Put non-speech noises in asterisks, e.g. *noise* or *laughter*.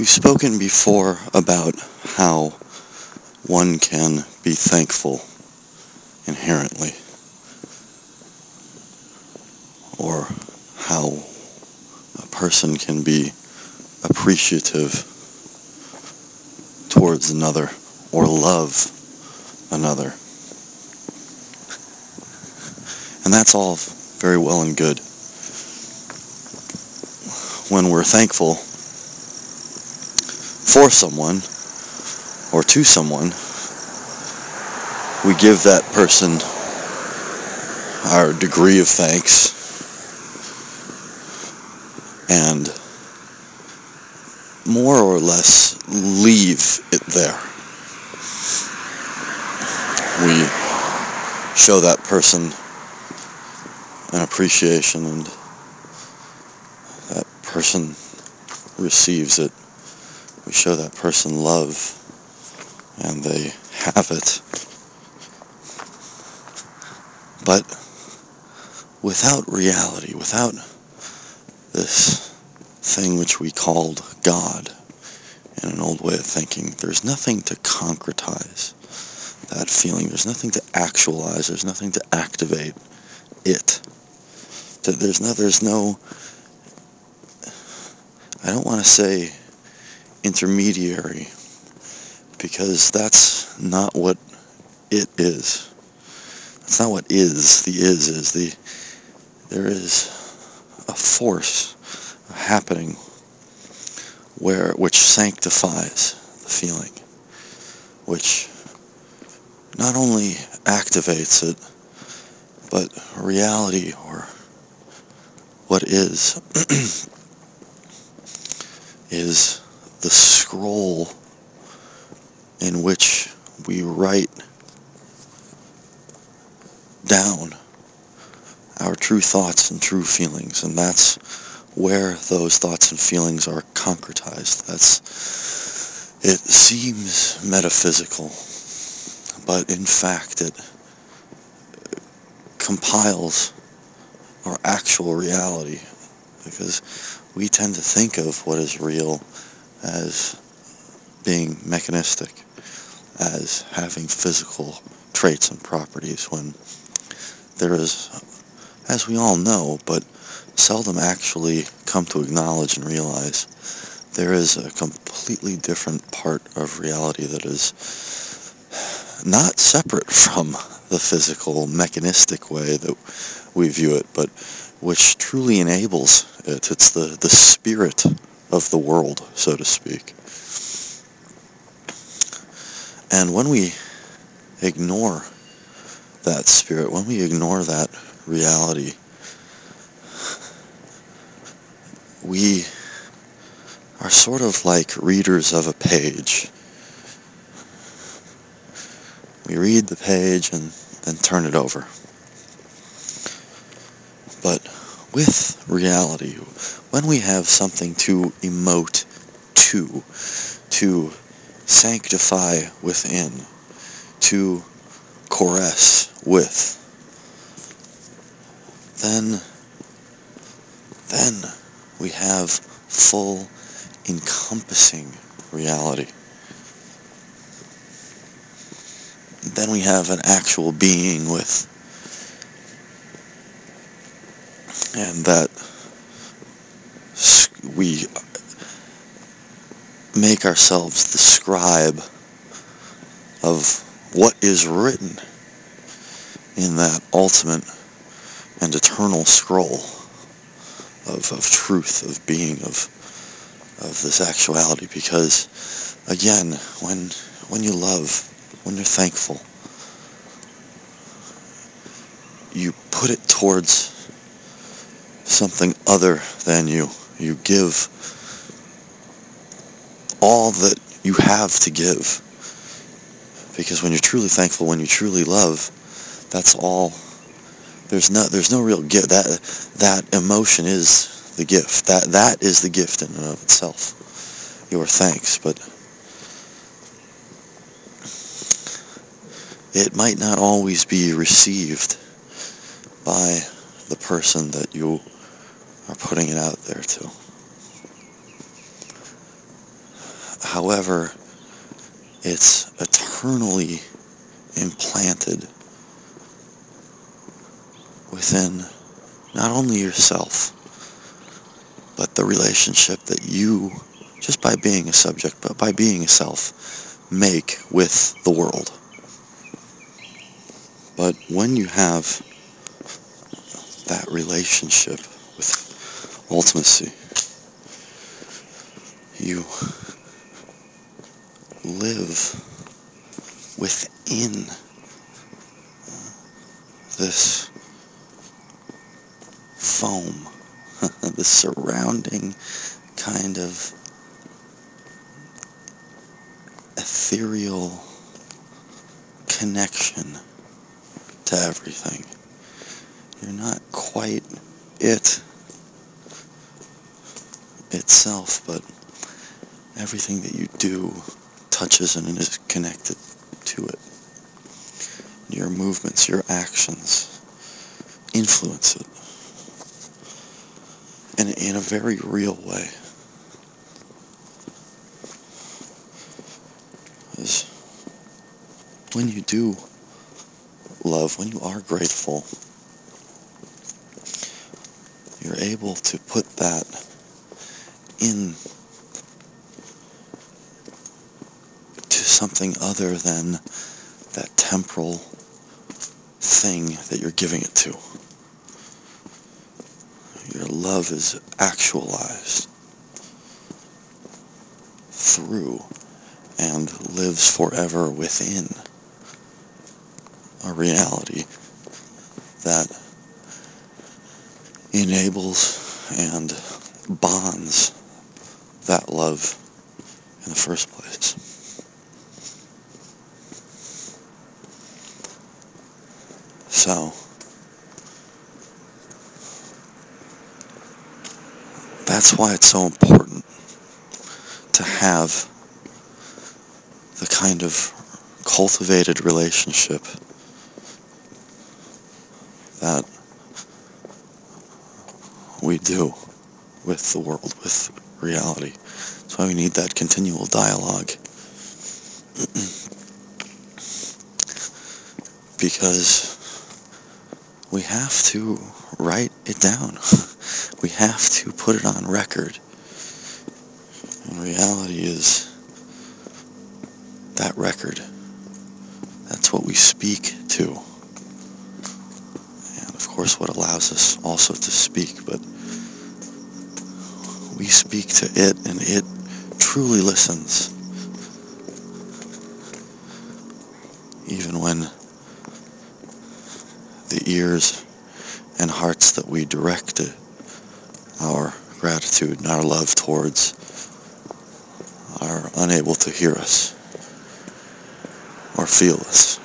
We've spoken before about how one can be thankful inherently, or how a person can be appreciative towards another or love another. And that's all very well and good. When we're thankful for someone or to someone, we give that person our degree of thanks and more or less leave it there. We show that person an appreciation and that person receives it we show that person love and they have it. But without reality, without this thing which we called God in an old way of thinking, there's nothing to concretize that feeling. There's nothing to actualize. There's nothing to activate it. There's no, there's no, I don't want to say intermediary because that's not what it is. That's not what is. The is is the there is a force happening where which sanctifies the feeling, which not only activates it, but reality or what is *clears throat* is the scroll in which we write down our true thoughts and true feelings and that's where those thoughts and feelings are concretized. That's it seems metaphysical but in fact it compiles our actual reality because we tend to think of what is real as being mechanistic, as having physical traits and properties when there is, as we all know, but seldom actually come to acknowledge and realize, there is a completely different part of reality that is not separate *laughs* from the physical, mechanistic way that we view it, but which truly enables it. It's the, the spirit of the world, so to speak. And when we ignore that spirit, when we ignore that reality, we are sort of like readers of a page. We read the page and then turn it over. But with reality, when we have something to emote to, to sanctify within, to caress with, then, then we have full encompassing reality. Then we have an actual being with and that we make ourselves the scribe of what is written in that ultimate and eternal scroll of, of truth, of being, of, of this actuality. Because, again, when, when you love, when you're thankful, you put it towards something other than you. You give all that you have to give. Because when you're truly thankful, when you truly love, that's all. There's no there's no real gift. That that emotion is the gift. That that is the gift in and of itself. Your thanks, but it might not always be received by the person that you are putting it out there too. However, it's eternally implanted within not only yourself, but the relationship that you, just by being a subject, but by being a self, make with the world. But when you have that relationship with ultimacy, you live within this foam, *laughs* the surrounding kind of ethereal connection to everything. You're not quite it itself, but everything that you do touches and is connected to it. Your movements, your actions influence it And in a very real way. Because when you do love, when you are grateful, you're able to put that in to something other than that temporal thing that you're giving it to. Your love is actualized through and lives forever within a reality that enables and bonds that love in the first place. So, that's why it's so important to have the kind of cultivated relationship that we do with the world, with reality. That's why we need that continual dialogue. *clears throat* because we have to write it down. *laughs* we have to put it on record. And reality is that record. That's what we speak to. And of course what allows us also to speak, but we speak to it and it truly listens. Even when the ears and hearts that we direct our gratitude and our love towards are unable to hear us or feel us.